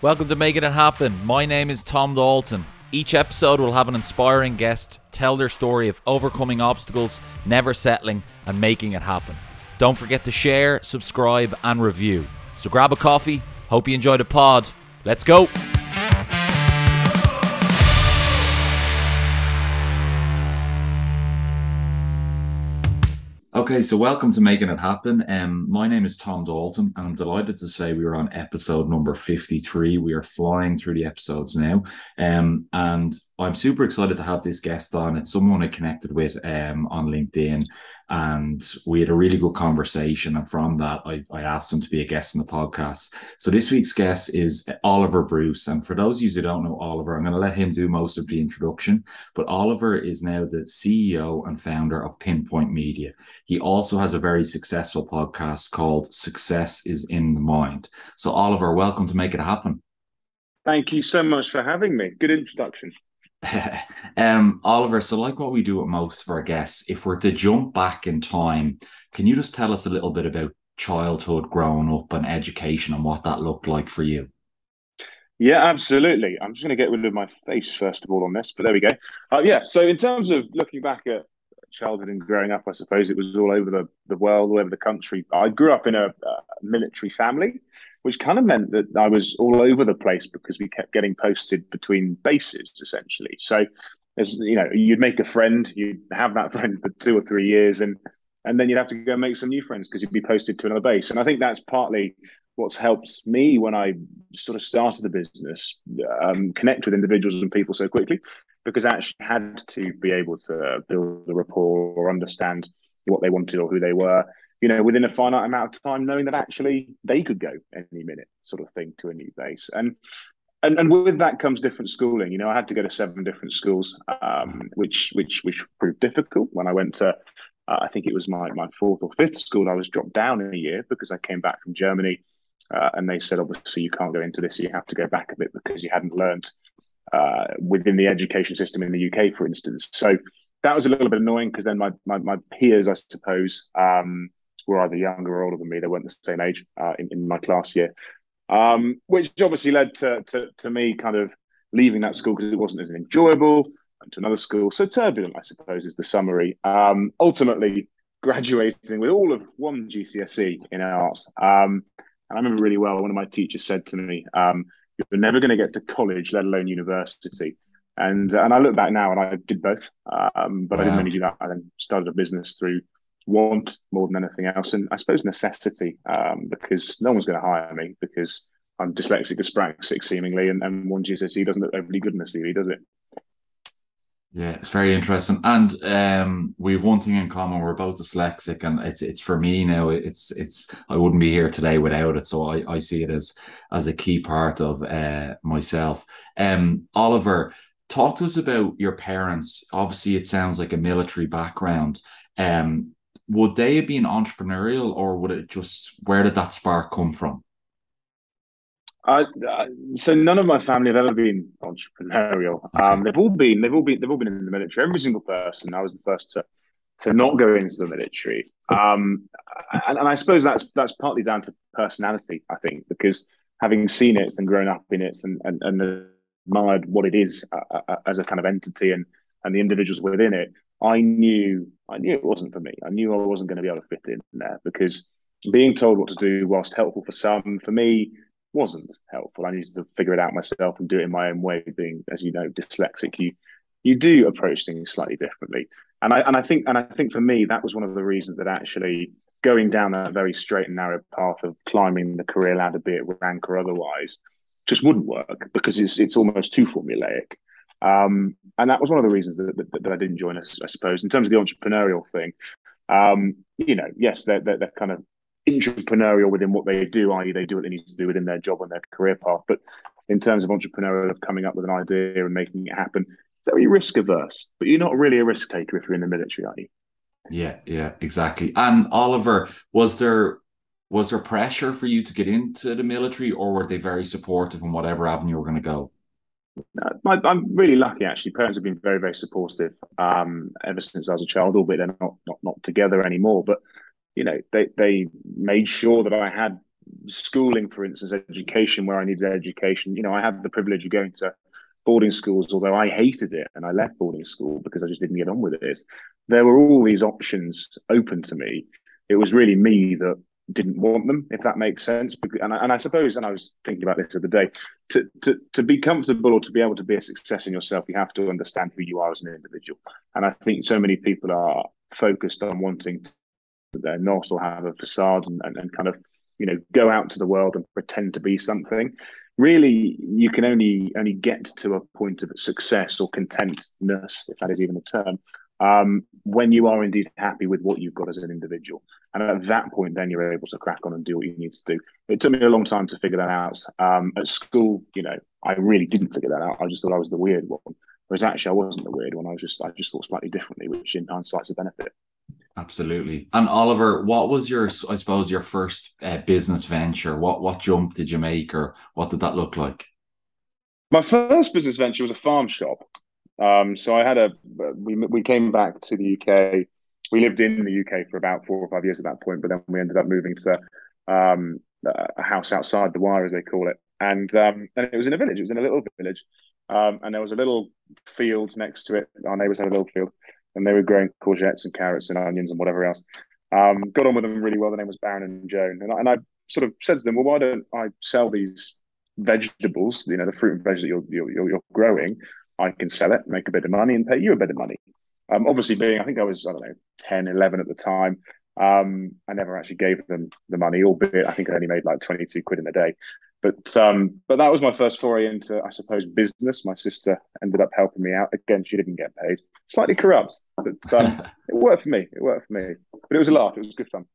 Welcome to Making It Happen. My name is Tom Dalton. Each episode will have an inspiring guest tell their story of overcoming obstacles, never settling, and making it happen. Don't forget to share, subscribe, and review. So grab a coffee. Hope you enjoy the pod. Let's go. Okay, so welcome to Making It Happen. Um, my name is Tom Dalton, and I'm delighted to say we are on episode number 53. We are flying through the episodes now. Um, and I'm super excited to have this guest on. It's someone I connected with um, on LinkedIn, and we had a really good conversation. And from that, I, I asked him to be a guest in the podcast. So this week's guest is Oliver Bruce. And for those of you who don't know Oliver, I'm going to let him do most of the introduction. But Oliver is now the CEO and founder of Pinpoint Media. He also has a very successful podcast called Success is in the Mind. So, Oliver, welcome to Make It Happen. Thank you so much for having me. Good introduction. um, Oliver, so like what we do at most of our guests, if we're to jump back in time, can you just tell us a little bit about childhood, growing up, and education, and what that looked like for you? Yeah, absolutely. I'm just going to get rid of my face first of all on this, but there we go. Uh, yeah, so in terms of looking back at childhood and growing up, I suppose it was all over the, the world, all over the country. I grew up in a, military family, which kind of meant that I was all over the place because we kept getting posted between bases, essentially. So, as you know, you'd make a friend, you'd have that friend for two or three years, and and then you'd have to go make some new friends because you'd be posted to another base. And I think that's partly what's helped me when I sort of started the business um, connect with individuals and people so quickly because I actually had to be able to build a rapport or understand what they wanted or who they were, you know, within a finite amount of time, knowing that actually they could go any minute, sort of thing, to a new base. And and and with that comes different schooling. You know, I had to go to seven different schools, um, which which which proved difficult. When I went to, uh, I think it was my my fourth or fifth school, I was dropped down in a year because I came back from Germany, uh, and they said obviously you can't go into this, you have to go back a bit because you hadn't learned uh, within the education system in the UK, for instance. So that was a little bit annoying because then my, my, my peers, I suppose, um, were either younger or older than me. They weren't the same age uh, in, in my class year, um, which obviously led to, to, to me kind of leaving that school because it wasn't as enjoyable. To another school, so turbulent, I suppose, is the summary. Um, ultimately, graduating with all of one GCSE in arts. Um, and I remember really well. One of my teachers said to me, um, you're never going to get to college, let alone university. And and I look back now, and I did both, um, but wow. I didn't really do that. I then started a business through want more than anything else, and I suppose necessity, um, because no one's going to hire me because I'm dyslexic, dyspraxic, seemingly, and, and one GCSE doesn't look overly good in the CV, does it? Yeah, it's very interesting, and um, we have one thing in common. We're both dyslexic, and it's it's for me now. It's it's I wouldn't be here today without it. So I, I see it as as a key part of uh, myself. Um, Oliver, talk to us about your parents. Obviously, it sounds like a military background. Um, would they have been entrepreneurial, or would it just where did that spark come from? Uh, so none of my family have ever been entrepreneurial. Um, they've all been they've all been they've all been in the military. Every single person. I was the first to to not go into the military. Um, and, and I suppose that's that's partly down to personality. I think because having seen it and grown up in it and and, and admired what it is uh, uh, as a kind of entity and and the individuals within it, I knew I knew it wasn't for me. I knew I wasn't going to be able to fit in there because being told what to do, whilst helpful for some, for me wasn't helpful. I needed to figure it out myself and do it in my own way. Being, as you know, dyslexic, you you do approach things slightly differently. And I and I think and I think for me that was one of the reasons that actually going down that very straight and narrow path of climbing the career ladder, be it rank or otherwise, just wouldn't work because it's it's almost too formulaic. Um, and that was one of the reasons that, that, that I didn't join us, I suppose. In terms of the entrepreneurial thing, um, you know, yes, they're, they're, they're kind of entrepreneurial within what they do, i.e., they do what they need to do within their job and their career path. But in terms of entrepreneurial, of coming up with an idea and making it happen, very risk averse. But you're not really a risk taker if you're in the military, are you? Yeah, yeah, exactly. And Oliver, was there was there pressure for you to get into the military, or were they very supportive in whatever avenue you were going to go? I'm really lucky actually. Parents have been very, very supportive um, ever since I was a child, albeit they're not, not not together anymore. But you know, they they made sure that I had schooling, for instance, education where I needed education. You know, I had the privilege of going to boarding schools, although I hated it and I left boarding school because I just didn't get on with it. There were all these options open to me. It was really me that didn't want them, if that makes sense. And I, and I suppose, and I was thinking about this the other day, to, to, to be comfortable or to be able to be a success in yourself, you have to understand who you are as an individual. And I think so many people are focused on wanting not or have a facade and, and, and kind of you know go out to the world and pretend to be something. Really you can only only get to a point of success or contentness if that is even a term um, when you are indeed happy with what you've got as an individual. And at that point then you're able to crack on and do what you need to do. It took me a long time to figure that out. Um, at school you know i really didn't figure that out. I just thought i was the weird one. Whereas actually i wasn't the weird one. I was just i just thought slightly differently which in hindsight's a benefit Absolutely. And Oliver, what was your, I suppose, your first uh, business venture? What what jump did you make, or what did that look like? My first business venture was a farm shop. Um, so I had a we we came back to the UK. We lived in the UK for about four or five years at that point, but then we ended up moving to um, a house outside the wire, as they call it, and um, and it was in a village. It was in a little village, um, and there was a little field next to it. Our neighbours had a little field, and they were growing courgettes and carrots and onions and whatever else. Um, got on with them really well. The name was Baron and Joan, and I, and I sort of said to them, "Well, why don't I sell these vegetables? You know, the fruit and veg that you're, you're, you're growing. I can sell it, make a bit of money, and pay you a bit of money." Um, obviously, being I think I was I don't know 10, 11 at the time. Um, I never actually gave them the money, albeit I think I only made like 22 quid in a day. But um, but that was my first foray into, I suppose, business. My sister ended up helping me out. Again, she didn't get paid. Slightly corrupt, but um, it worked for me. It worked for me. But it was a laugh. It was good fun.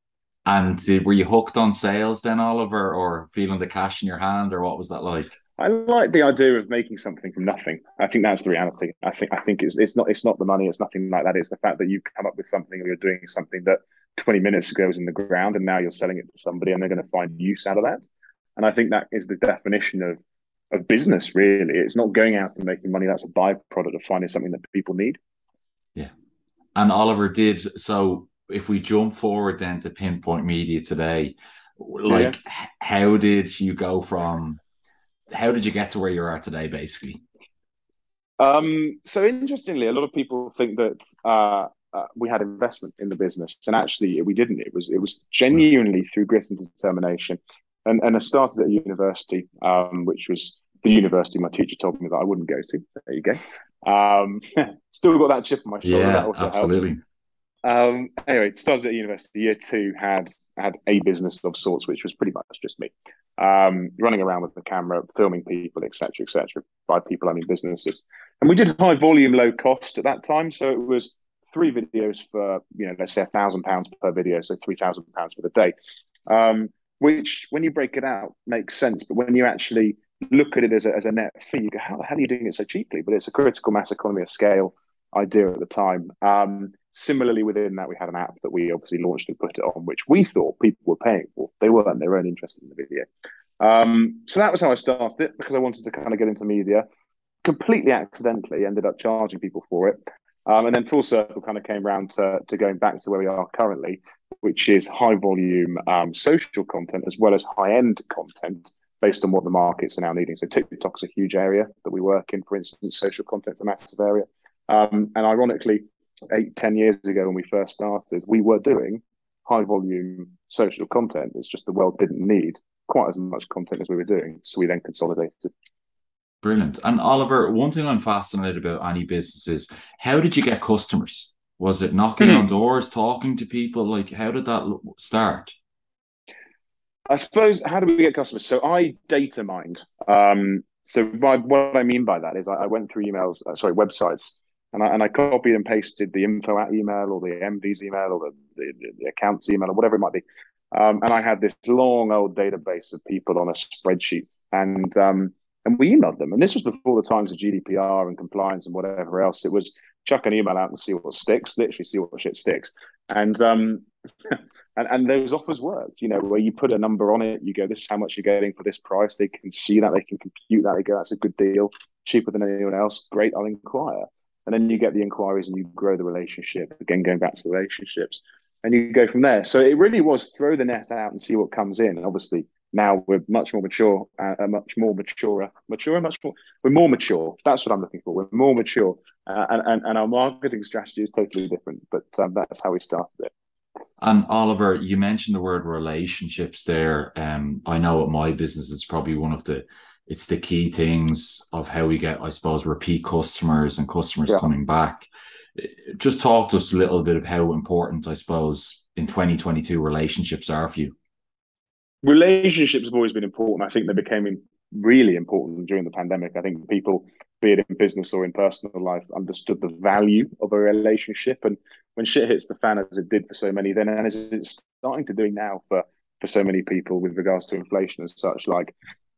And did, were you hooked on sales then, Oliver, or feeling the cash in your hand, or what was that like? I like the idea of making something from nothing. I think that's the reality. I think I think it's it's not it's not the money. It's nothing like that. It's the fact that you come up with something or you're doing something that 20 minutes ago was in the ground and now you're selling it to somebody and they're going to find use out of that. And I think that is the definition of of business. Really, it's not going out and making money. That's a byproduct of finding something that people need. Yeah, and Oliver did so. If we jump forward then to Pinpoint Media today, like yeah. how did you go from? How did you get to where you are today, basically? Um, so interestingly, a lot of people think that uh, uh, we had investment in the business, and actually we didn't. It was it was genuinely through grit and determination and and I started at university, um, which was the university my teacher told me that I wouldn't go to. There you go. Um, still got that chip on my shoulder. Yeah, that also absolutely. Um, anyway, started at university. Year two had had a business of sorts, which was pretty much just me, um, running around with the camera, filming people, etc., etc. By people, I mean businesses. And we did high volume, low cost at that time. So it was three videos for you know, let's say a thousand pounds per video, so three thousand pounds for the day. Um, which when you break it out makes sense. But when you actually look at it as a, as a net fee, you go, how the hell are you doing it so cheaply? But it's a critical mass economy of scale idea at the time. Um, similarly, within that, we had an app that we obviously launched and put it on, which we thought people were paying for. They weren't, they were only interested in the video. Um, so that was how I started it because I wanted to kind of get into media. Completely accidentally ended up charging people for it. Um, and then full circle kind of came around to, to going back to where we are currently, which is high volume um, social content as well as high end content based on what the markets are now needing. So TikTok's a huge area that we work in, for instance, social content's a massive area. Um, and ironically, eight, ten years ago when we first started, we were doing high volume social content. It's just the world didn't need quite as much content as we were doing. So we then consolidated Brilliant. And Oliver, one thing I'm fascinated about any business is how did you get customers? Was it knocking on doors, talking to people? Like, how did that start? I suppose, how do we get customers? So I data mined. Um, so by, what I mean by that is I, I went through emails, uh, sorry, websites, and I, and I copied and pasted the info at email or the MD's email or the, the, the accounts email or whatever it might be. Um, and I had this long old database of people on a spreadsheet. And um, and we emailed them. And this was before the times of GDPR and compliance and whatever else. It was chuck an email out and see what sticks, literally see what shit sticks. And um and, and those offers worked, you know, where you put a number on it, you go, this is how much you're getting for this price. They can see that, they can compute that, they go, that's a good deal, cheaper than anyone else. Great, I'll inquire. And then you get the inquiries and you grow the relationship. Again, going back to the relationships. And you go from there. So it really was throw the net out and see what comes in. And obviously now we're much more mature, uh, much more mature, mature, much more. We're more mature. That's what I'm looking for. We're more mature, uh, and, and and our marketing strategy is totally different. But um, that's how we started it. And Oliver, you mentioned the word relationships there. Um, I know at my business, it's probably one of the it's the key things of how we get, I suppose, repeat customers and customers yeah. coming back. Just talk to us a little bit of how important, I suppose, in 2022 relationships are for you relationships have always been important. I think they became really important during the pandemic. I think people, be it in business or in personal life, understood the value of a relationship. And when shit hits the fan, as it did for so many, then and as it's starting to do now for for so many people with regards to inflation and such, like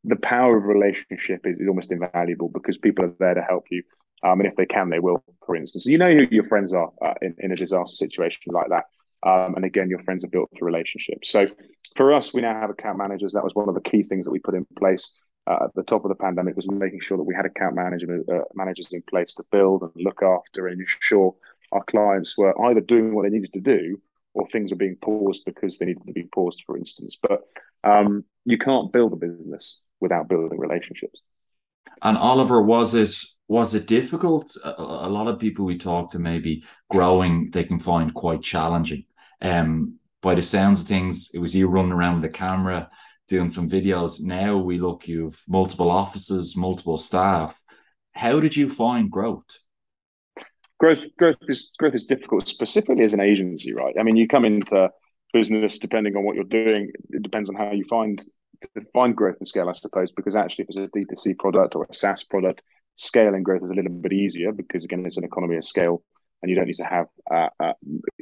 the power of relationship is, is almost invaluable because people are there to help you. Um, and if they can, they will. For instance, you know who your friends are uh, in, in a disaster situation like that. Um, and again, your friends are built through relationships. So for us, we now have account managers. That was one of the key things that we put in place uh, at the top of the pandemic was making sure that we had account management uh, managers in place to build and look after and ensure our clients were either doing what they needed to do or things were being paused because they needed to be paused, for instance. But um, you can't build a business without building relationships. And Oliver, was it was it difficult? A, a lot of people we talk to maybe growing they can find quite challenging. Um, by the sounds of things, it was you running around with a camera doing some videos. Now we look, you've multiple offices, multiple staff. How did you find growth? Growth, growth is growth is difficult, specifically as an agency, right? I mean, you come into business depending on what you're doing. It depends on how you find find growth and scale, I suppose. Because actually, if it's a D2C product or a SaaS product, scaling growth is a little bit easier because again, it's an economy of scale and you don't need to have uh, uh,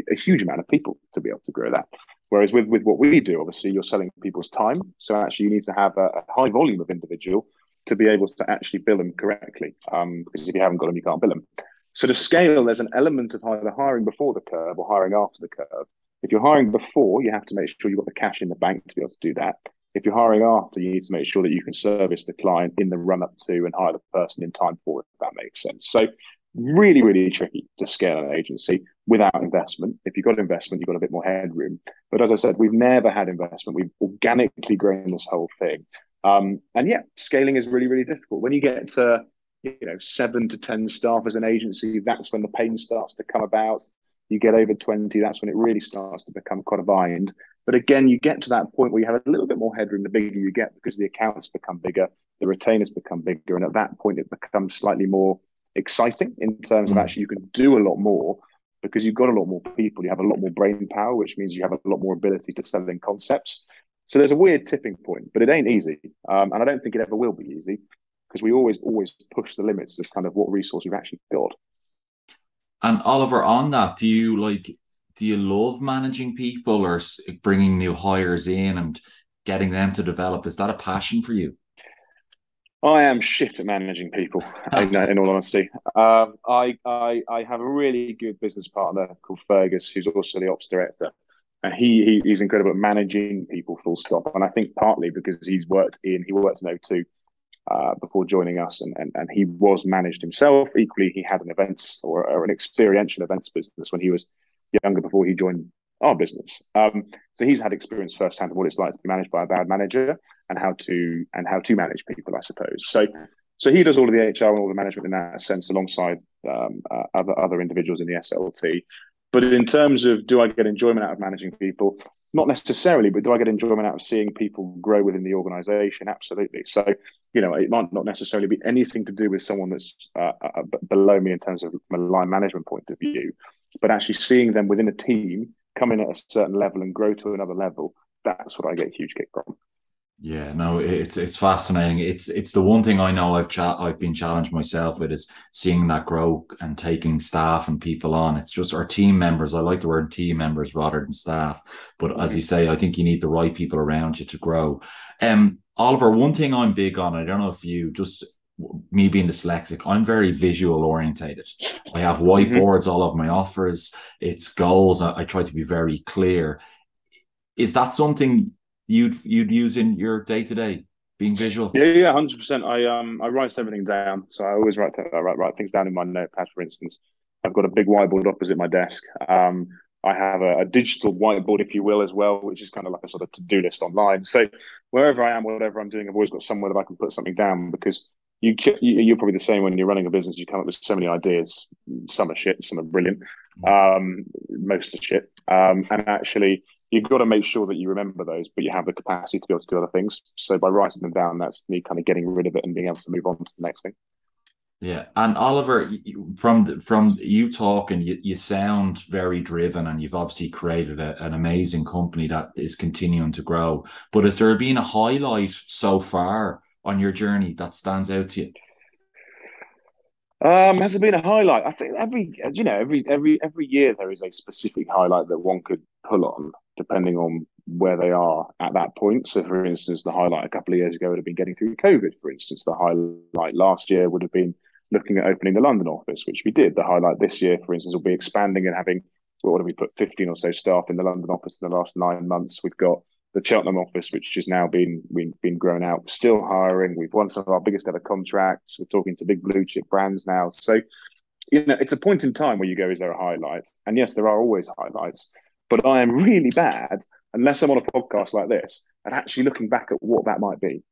a huge amount of people to be able to grow that. Whereas with, with what we do, obviously, you're selling people's time. So actually, you need to have a, a high volume of individual to be able to actually bill them correctly. Um, because if you haven't got them, you can't bill them. So to scale, there's an element of either hiring before the curve or hiring after the curve. If you're hiring before, you have to make sure you've got the cash in the bank to be able to do that. If you're hiring after, you need to make sure that you can service the client in the run up to and hire the person in time for it, if that makes sense. So really, really tricky to scale an agency without investment. If you've got investment, you've got a bit more headroom. But as I said, we've never had investment. We've organically grown this whole thing. Um, and yeah, scaling is really, really difficult. When you get to you know seven to ten staff as an agency, that's when the pain starts to come about. You get over 20, that's when it really starts to become quite a bind. But again, you get to that point where you have a little bit more headroom the bigger you get because the accounts become bigger, the retainers become bigger. And at that point, it becomes slightly more exciting in terms of mm. actually you can do a lot more because you've got a lot more people, you have a lot more brain power, which means you have a lot more ability to sell in concepts. So there's a weird tipping point, but it ain't easy. Um, and I don't think it ever will be easy because we always, always push the limits of kind of what resource we've actually got. And Oliver, on that, do you like, do you love managing people or bringing new hires in and getting them to develop? Is that a passion for you? I am shit at managing people. in, in all honesty, um, I, I I have a really good business partner called Fergus, who's also the ops director, and he, he he's incredible at managing people. Full stop. And I think partly because he's worked in he worked in O2 uh, before joining us, and, and and he was managed himself. Equally, he had an events or, or an experiential events business when he was younger before he joined our business. Um, so he's had experience firsthand of what it's like to be managed by a bad manager and how to and how to manage people, I suppose. So so he does all of the HR and all the management in that sense, alongside um, uh, other other individuals in the SLT. But in terms of do I get enjoyment out of managing people? Not necessarily, but do I get enjoyment out of seeing people grow within the organization? Absolutely. So, you know, it might not necessarily be anything to do with someone that's uh, uh, below me in terms of a line management point of view, but actually seeing them within a team come in at a certain level and grow to another level, that's what I get a huge kick from. Yeah, no, it's it's fascinating. It's it's the one thing I know I've cha- I've been challenged myself with is seeing that grow and taking staff and people on. It's just our team members. I like the word team members rather than staff. But mm-hmm. as you say, I think you need the right people around you to grow. Um, Oliver, one thing I'm big on. I don't know if you just me being dyslexic, I'm very visual orientated. I have mm-hmm. whiteboards mm-hmm. all over my offers. It's goals. I, I, try to be very clear. Is that something you'd you'd use in your day to day? Being visual. Yeah, yeah, hundred percent. I um I write everything down. So I always write I write, write things down in my notepad. For instance, I've got a big whiteboard opposite my desk. Um, I have a, a, digital whiteboard, if you will, as well, which is kind of like a sort of to do list online. So wherever I am, whatever I'm doing, I've always got somewhere that I can put something down because you, you're probably the same when you're running a business. You come up with so many ideas. Some are shit, some are brilliant. Mm. Um, most are shit. Um, and actually, you've got to make sure that you remember those, but you have the capacity to be able to do other things. So by writing them down, that's me kind of getting rid of it and being able to move on to the next thing. Yeah, and Oliver, from from you talking, you, you sound very driven, and you've obviously created a, an amazing company that is continuing to grow. But has there been a highlight so far on your journey that stands out to you? Um, has there been a highlight? I think every you know every every every year there is a specific highlight that one could pull on depending on where they are at that point. So, for instance, the highlight a couple of years ago would have been getting through COVID. For instance, the highlight last year would have been looking at opening the London office, which we did. The highlight this year, for instance, will be expanding and having what have we put 15 or so staff in the London office in the last nine months. We've got the Cheltenham office, which has now been been, been grown out, still hiring. We've won some of our biggest ever contracts. We're talking to big blue chip brands now. So, you know, it's a point in time where you go, is there a highlight? And yes, there are always highlights, but I am really bad unless I'm on a podcast like this and actually looking back at what that might be.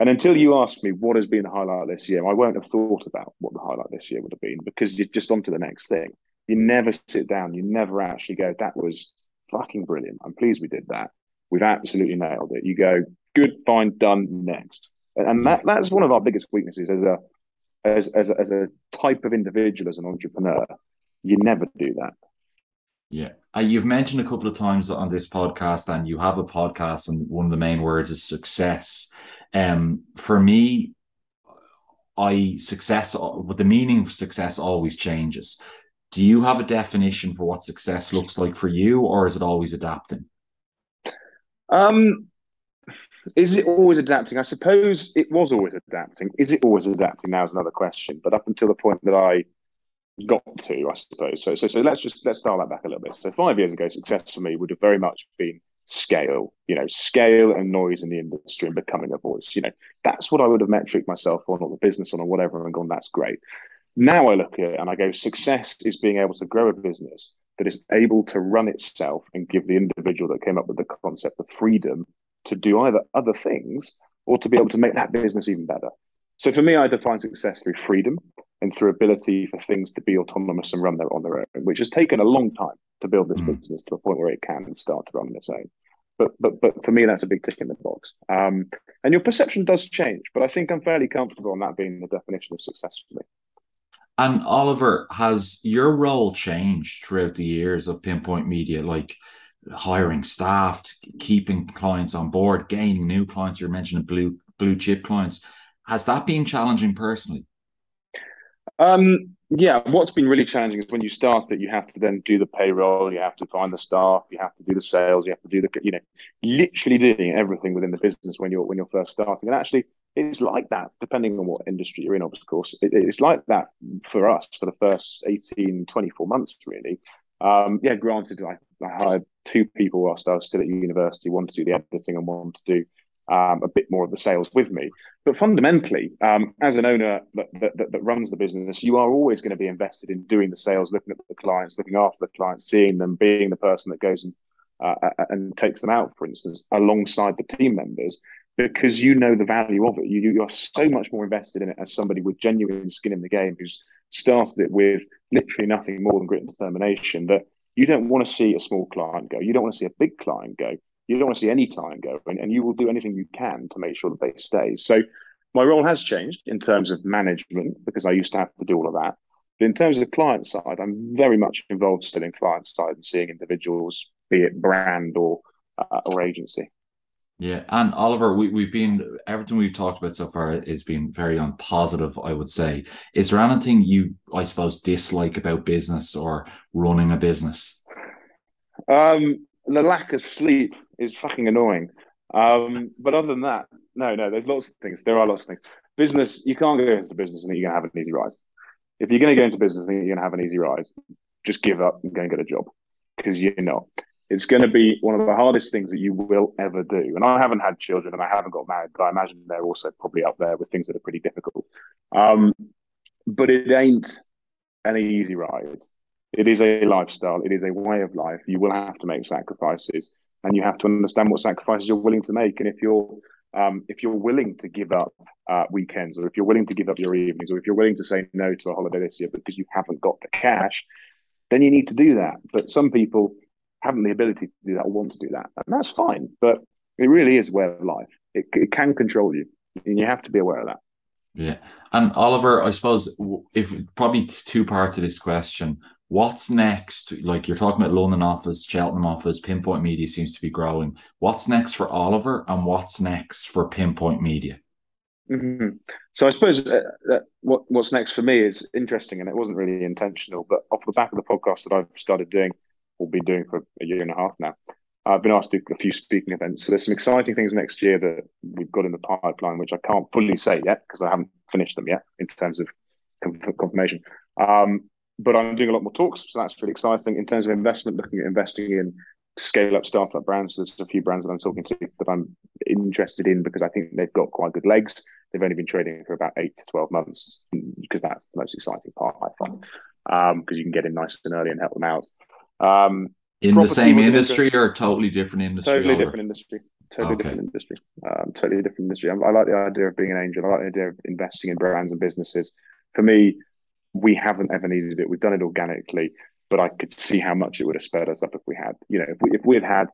And until you ask me what has been the highlight this year, I won't have thought about what the highlight this year would have been because you're just on to the next thing. You never sit down. You never actually go, that was fucking brilliant. I'm pleased we did that. We've absolutely nailed it. You go, good, fine, done, next. And that that's one of our biggest weaknesses as a as as a, as a type of individual, as an entrepreneur. You never do that. Yeah. Uh, you've mentioned a couple of times on this podcast, and you have a podcast, and one of the main words is success. Um, for me, I success, but the meaning of success always changes. Do you have a definition for what success looks like for you, or is it always adapting? Um, is it always adapting? I suppose it was always adapting. Is it always adapting? Now is another question. But up until the point that I got to, I suppose. So, so, so let's just let's dial that back a little bit. So, five years ago, success for me would have very much been scale. You know, scale and noise in the industry and becoming a voice. You know, that's what I would have metric myself on, or the business on, or whatever, and gone, that's great. Now I look at it and I go, success is being able to grow a business that is able to run itself and give the individual that came up with the concept the freedom to do either other things or to be able to make that business even better. So for me, I define success through freedom and through ability for things to be autonomous and run their, on their own, which has taken a long time to build this mm. business to a point where it can start to run on its own. But but but for me, that's a big tick in the box. Um, and your perception does change, but I think I'm fairly comfortable on that being the definition of success for me. And Oliver, has your role changed throughout the years of Pinpoint Media, like hiring staff, keeping clients on board, gaining new clients? You're mentioning blue blue chip clients. Has that been challenging personally? Um, yeah, what's been really challenging is when you start it, you have to then do the payroll, you have to find the staff, you have to do the sales, you have to do the, you know, literally doing everything within the business when you're when you're first starting. And actually, it's like that depending on what industry you're in. Of course, it, it's like that for us for the first 18, 24 months, really. Um, yeah, granted, I, I hired two people whilst I was still at university, one to do the editing and one to do um, a bit more of the sales with me. But fundamentally, um, as an owner that, that, that, runs the business, you are always going to be invested in doing the sales, looking at the clients, looking after the clients, seeing them, being the person that goes and uh, and takes them out, for instance, alongside the team members, because you know the value of it. You you are so much more invested in it as somebody with genuine skin in the game who's started it with literally nothing more than grit and determination. That you don't want to see a small client go. You don't want to see a big client go you don't want to see any client go, and, and you will do anything you can to make sure that they stay. So my role has changed in terms of management because I used to have to do all of that. But in terms of the client side, I'm very much involved still in client side and seeing individuals, be it brand or uh, or agency. Yeah, and Oliver, we, we've been everything we've talked about so far has been very on positive, I would say. Is there anything you, I suppose, dislike about business or running a business? Um, the lack of sleep is fucking annoying. Um, but other than that, no, no, there's lots of things. There are lots of things. Business, you can't go into business and you're to have an easy ride. If you're to go into business and you're to have an easy ride, just give up and go and get a job because you're not. It's going to be one of the hardest things that you will ever do. And I haven't had children and I haven't got married, but I imagine they're also probably up there with things that are pretty difficult. Um, but it ain't an easy ride. It is a lifestyle. It is a way of life. You will have to make sacrifices, and you have to understand what sacrifices you're willing to make. And if you're um, if you're willing to give up uh, weekends, or if you're willing to give up your evenings, or if you're willing to say no to a holiday this year because you haven't got the cash, then you need to do that. But some people haven't the ability to do that or want to do that, and that's fine. But it really is a way of life. It, it can control you, and you have to be aware of that. Yeah, and Oliver, I suppose if probably two parts of this question. What's next? Like you're talking about London office, Cheltenham office, Pinpoint Media seems to be growing. What's next for Oliver, and what's next for Pinpoint Media? Mm-hmm. So I suppose uh, uh, what what's next for me is interesting, and it wasn't really intentional, but off the back of the podcast that I've started doing, or been doing for a year and a half now, I've been asked to do a few speaking events. So there's some exciting things next year that we've got in the pipeline, which I can't fully say yet because I haven't finished them yet in terms of confirmation. Um, but I'm doing a lot more talks, so that's really exciting. In terms of investment, looking at investing in scale up startup brands. There's a few brands that I'm talking to that I'm interested in because I think they've got quite good legs. They've only been trading for about eight to 12 months because that's the most exciting part, I find, because um, you can get in nice and early and help them out. Um, in the same industry or totally different industry? Totally or? different industry. Totally okay. different industry. Um, totally different industry. I, I like the idea of being an angel. I like the idea of investing in brands and businesses. For me, we haven't ever needed it. We've done it organically, but I could see how much it would have sped us up if we had, you know, if we if we had had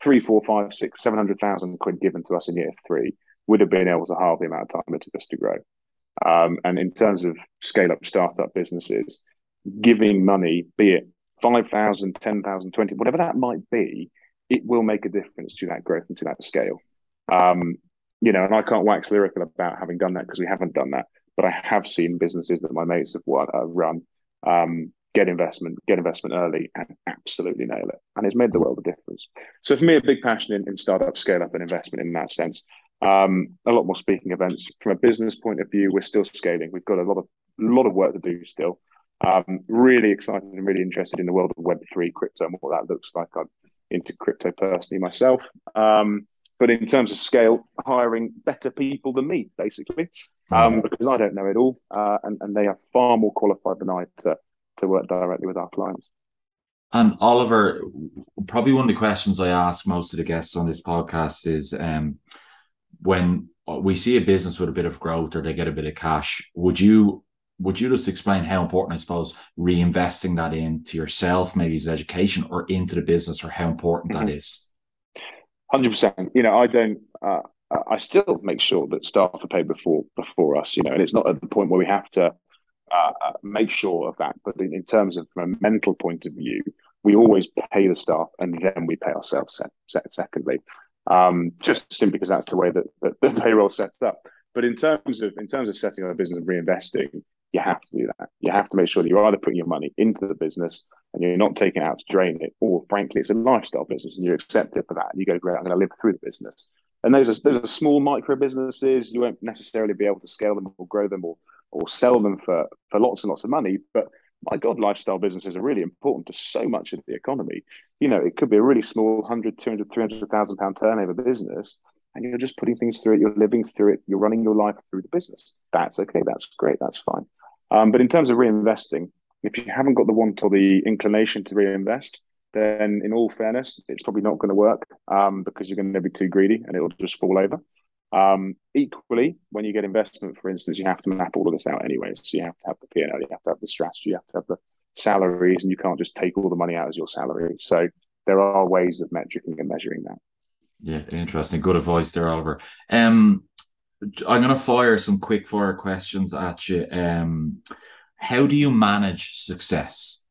three, four, five, six, seven hundred thousand quid given to us in year three, would have been able to halve the amount of time it took us to grow. Um, and in terms of scale up startup businesses, giving money, be it 5,000, 10,000, 20, whatever that might be, it will make a difference to that growth and to that scale. Um, you know, and I can't wax lyrical about having done that because we haven't done that, but I have seen businesses that my mates have uh, run um, get investment, get investment early, and absolutely nail it, and it's made the world a difference. So for me, a big passion in, in startup, scale up, and investment in that sense. Um, a lot more speaking events from a business point of view. We're still scaling. We've got a lot of a lot of work to do still. Um, really excited and really interested in the world of Web three crypto and what that looks like. I'm into crypto personally myself. Um, but in terms of scale, hiring better people than me, basically, um, mm. because I don't know it all, uh, and, and they are far more qualified than I to, to work directly with our clients. And Oliver, probably one of the questions I ask most of the guests on this podcast is um, when we see a business with a bit of growth or they get a bit of cash, would you would you just explain how important, I suppose, reinvesting that into yourself, maybe as education, or into the business, or how important mm-hmm. that is? Hundred percent. You know, I don't. Uh, I still make sure that staff are paid before before us. You know, and it's not at the point where we have to uh, uh make sure of that. But in, in, terms of from a mental point of view, we always pay the staff and then we pay ourselves set, set secondly. Um, just simply because that's the way that, that the payroll sets up. But in terms of in terms of setting up a business and reinvesting, you have to do that. You have to make sure that you're either putting your money into the business and you're not taking it out to drain it, or frankly, it's a lifestyle business and you're accepted for that. And you go, great, I'm going to live through the business. And those are, those are small micro businesses. You won't necessarily be able to scale them or grow them or or sell them for for lots and lots of money. But my God, lifestyle businesses are really important to so much of the economy. You know, it could be a really small 100, 200, 300,000 pound turnover business, and you're just putting things through it, you're living through it, you're running your life through the business. That's okay, that's great, that's fine. Um, but in terms of reinvesting, if you haven't got the want or the inclination to reinvest, then in all fairness, it's probably not going to work um, because you're going to be too greedy and it'll just fall over. Um, equally, when you get investment, for instance, you have to map all of this out anyway. So you have to have the P&L, you have to have the strategy, you have to have the salaries, and you can't just take all the money out as your salary. So there are ways of metricing and measuring that. Yeah, interesting. Good advice there, Oliver. Um, I'm going to fire some quick fire questions at you. Um, how do you manage success?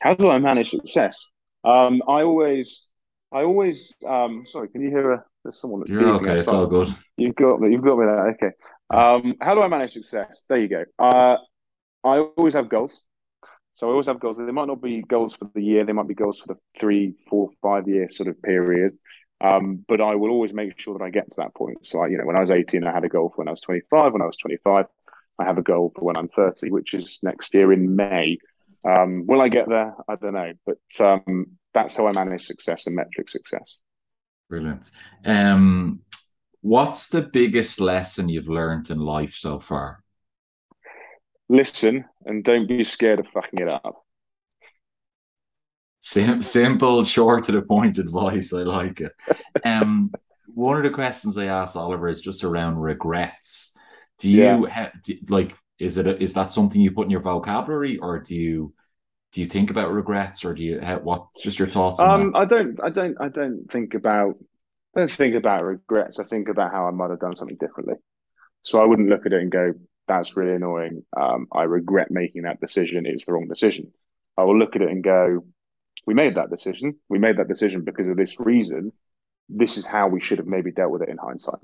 How do I manage success? Um, I always, I always. Um, sorry, can you hear? A, there's someone. That's You're okay. It's all good. You've got me. You've got me there. Okay. Um, how do I manage success? There you go. Uh, I always have goals. So I always have goals. They might not be goals for the year. They might be goals for the three, four, five year sort of period. Um, but I will always make sure that I get to that point. So, I, you know, when I was 18, I had a goal for when I was 25. When I was 25, I have a goal for when I'm 30, which is next year in May. Um, will I get there? I don't know. But um, that's how I manage success and metric success. Brilliant. Um, what's the biggest lesson you've learned in life so far? Listen and don't be scared of fucking it up. Sim- simple, short to the point advice. I like it. Um, one of the questions I asked Oliver is just around regrets. Do you, yeah. ha, do, like? Is it a, is that something you put in your vocabulary, or do you do you think about regrets, or do you have, what's just your thoughts? um, that? I don't, I don't, I don't think about, I don't think about regrets. I think about how I might have done something differently. So I wouldn't look at it and go, "That's really annoying. Um, I regret making that decision. It's the wrong decision." I will look at it and go, "We made that decision. We made that decision because of this reason. This is how we should have maybe dealt with it in hindsight."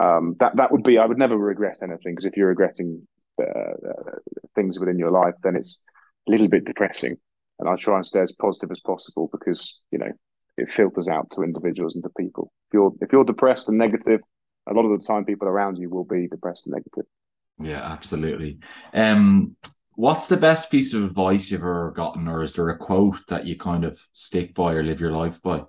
Um, that that would be. I would never regret anything because if you're regretting uh, uh, things within your life, then it's a little bit depressing. And I try and stay as positive as possible because you know it filters out to individuals and to people. If you're if you're depressed and negative, a lot of the time people around you will be depressed and negative. Yeah, absolutely. Um, what's the best piece of advice you've ever gotten, or is there a quote that you kind of stick by or live your life by?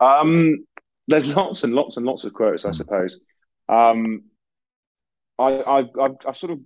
Um, there's lots and lots and lots of quotes, I hmm. suppose. Um, I, I've, I've, I've sort of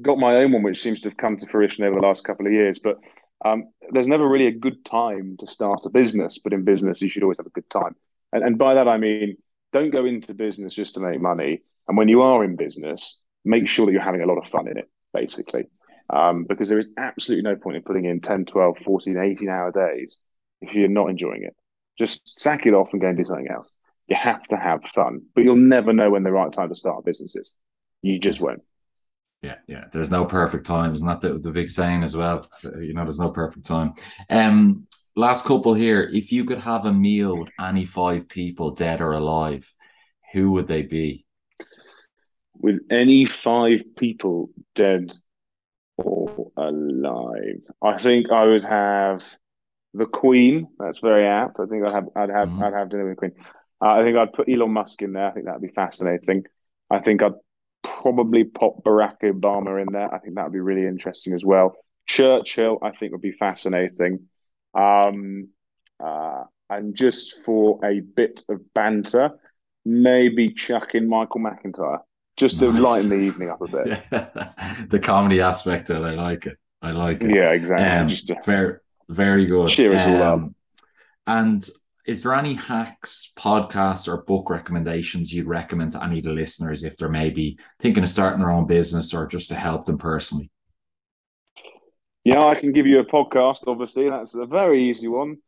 got my own one, which seems to have come to fruition over the last couple of years. But um, there's never really a good time to start a business, but in business, you should always have a good time. And, and by that, I mean, don't go into business just to make money. And when you are in business, make sure that you're having a lot of fun in it, basically. Um, because there is absolutely no point in putting in 10, 12, 14, 18 hour days if you're not enjoying it. Just sack it off and go and do something else. You have to have fun, but you'll never know when the right time to start a business is. You just won't. Yeah, yeah. There's no perfect time. Isn't that the, the big saying as well? You know, there's no perfect time. Um, last couple here. If you could have a meal with any five people, dead or alive, who would they be? With any five people, dead or alive, I think I would have the Queen. That's very apt. I think I'd have I'd have mm-hmm. I'd have dinner with the Queen. Uh, I think I'd put Elon Musk in there. I think that'd be fascinating. I think I'd probably pop Barack Obama in there. I think that would be really interesting as well. Churchill, I think, would be fascinating. Um, uh, and just for a bit of banter, maybe chuck in Michael McIntyre just to lighten the evening up a bit. the comedy aspect of it, I like it. I like it. Yeah, exactly. Um, just to very, very good. Cheer us um, all up. And is there any hacks, podcast, or book recommendations you'd recommend to any of the listeners if they're maybe thinking of starting their own business or just to help them personally? Yeah, I can give you a podcast. Obviously, that's a very easy one.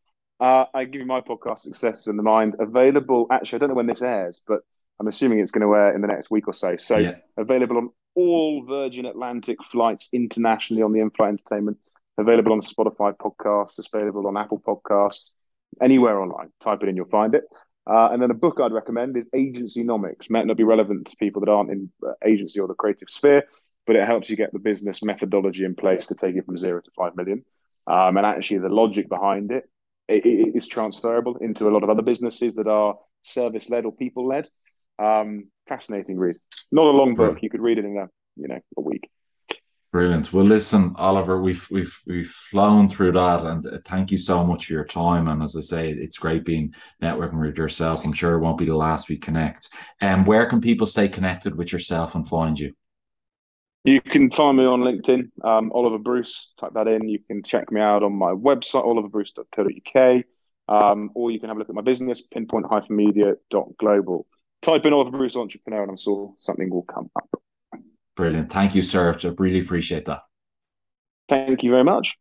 Uh, I give you my podcast, Success in the Mind, available. Actually, I don't know when this airs, but I'm assuming it's going to air in the next week or so. So, yeah. available on all Virgin Atlantic flights internationally on the in-flight entertainment. Available on Spotify podcast. It's available on Apple Podcasts anywhere online. Type it in, you'll find it. Uh, and then a book I'd recommend is Agencynomics. Might not be relevant to people that aren't in uh, agency or the creative sphere, but it helps you get the business methodology in place to take it from zero to five million. Um, and actually, the logic behind it, it, it is transferable into a lot of other businesses that are service led or people led. Um, fascinating read. Not a long book. You could read it in a you know a week. Brilliant. Well, listen, Oliver, we've we've we've flown through that, and uh, thank you so much for your time. And as I say, it's great being networking with yourself. I'm sure it won't be the last we connect. And um, where can people stay connected with yourself and find you? You can find me on LinkedIn, um, Oliver Bruce. Type that in. You can check me out on my website, oliverbruce.co.uk, um, or you can have a look at my business, pinpoint-media.global. Type in Oliver Bruce Entrepreneur, and I'm sure something will come up. Brilliant. Thank you, sir. I really appreciate that. Thank you very much.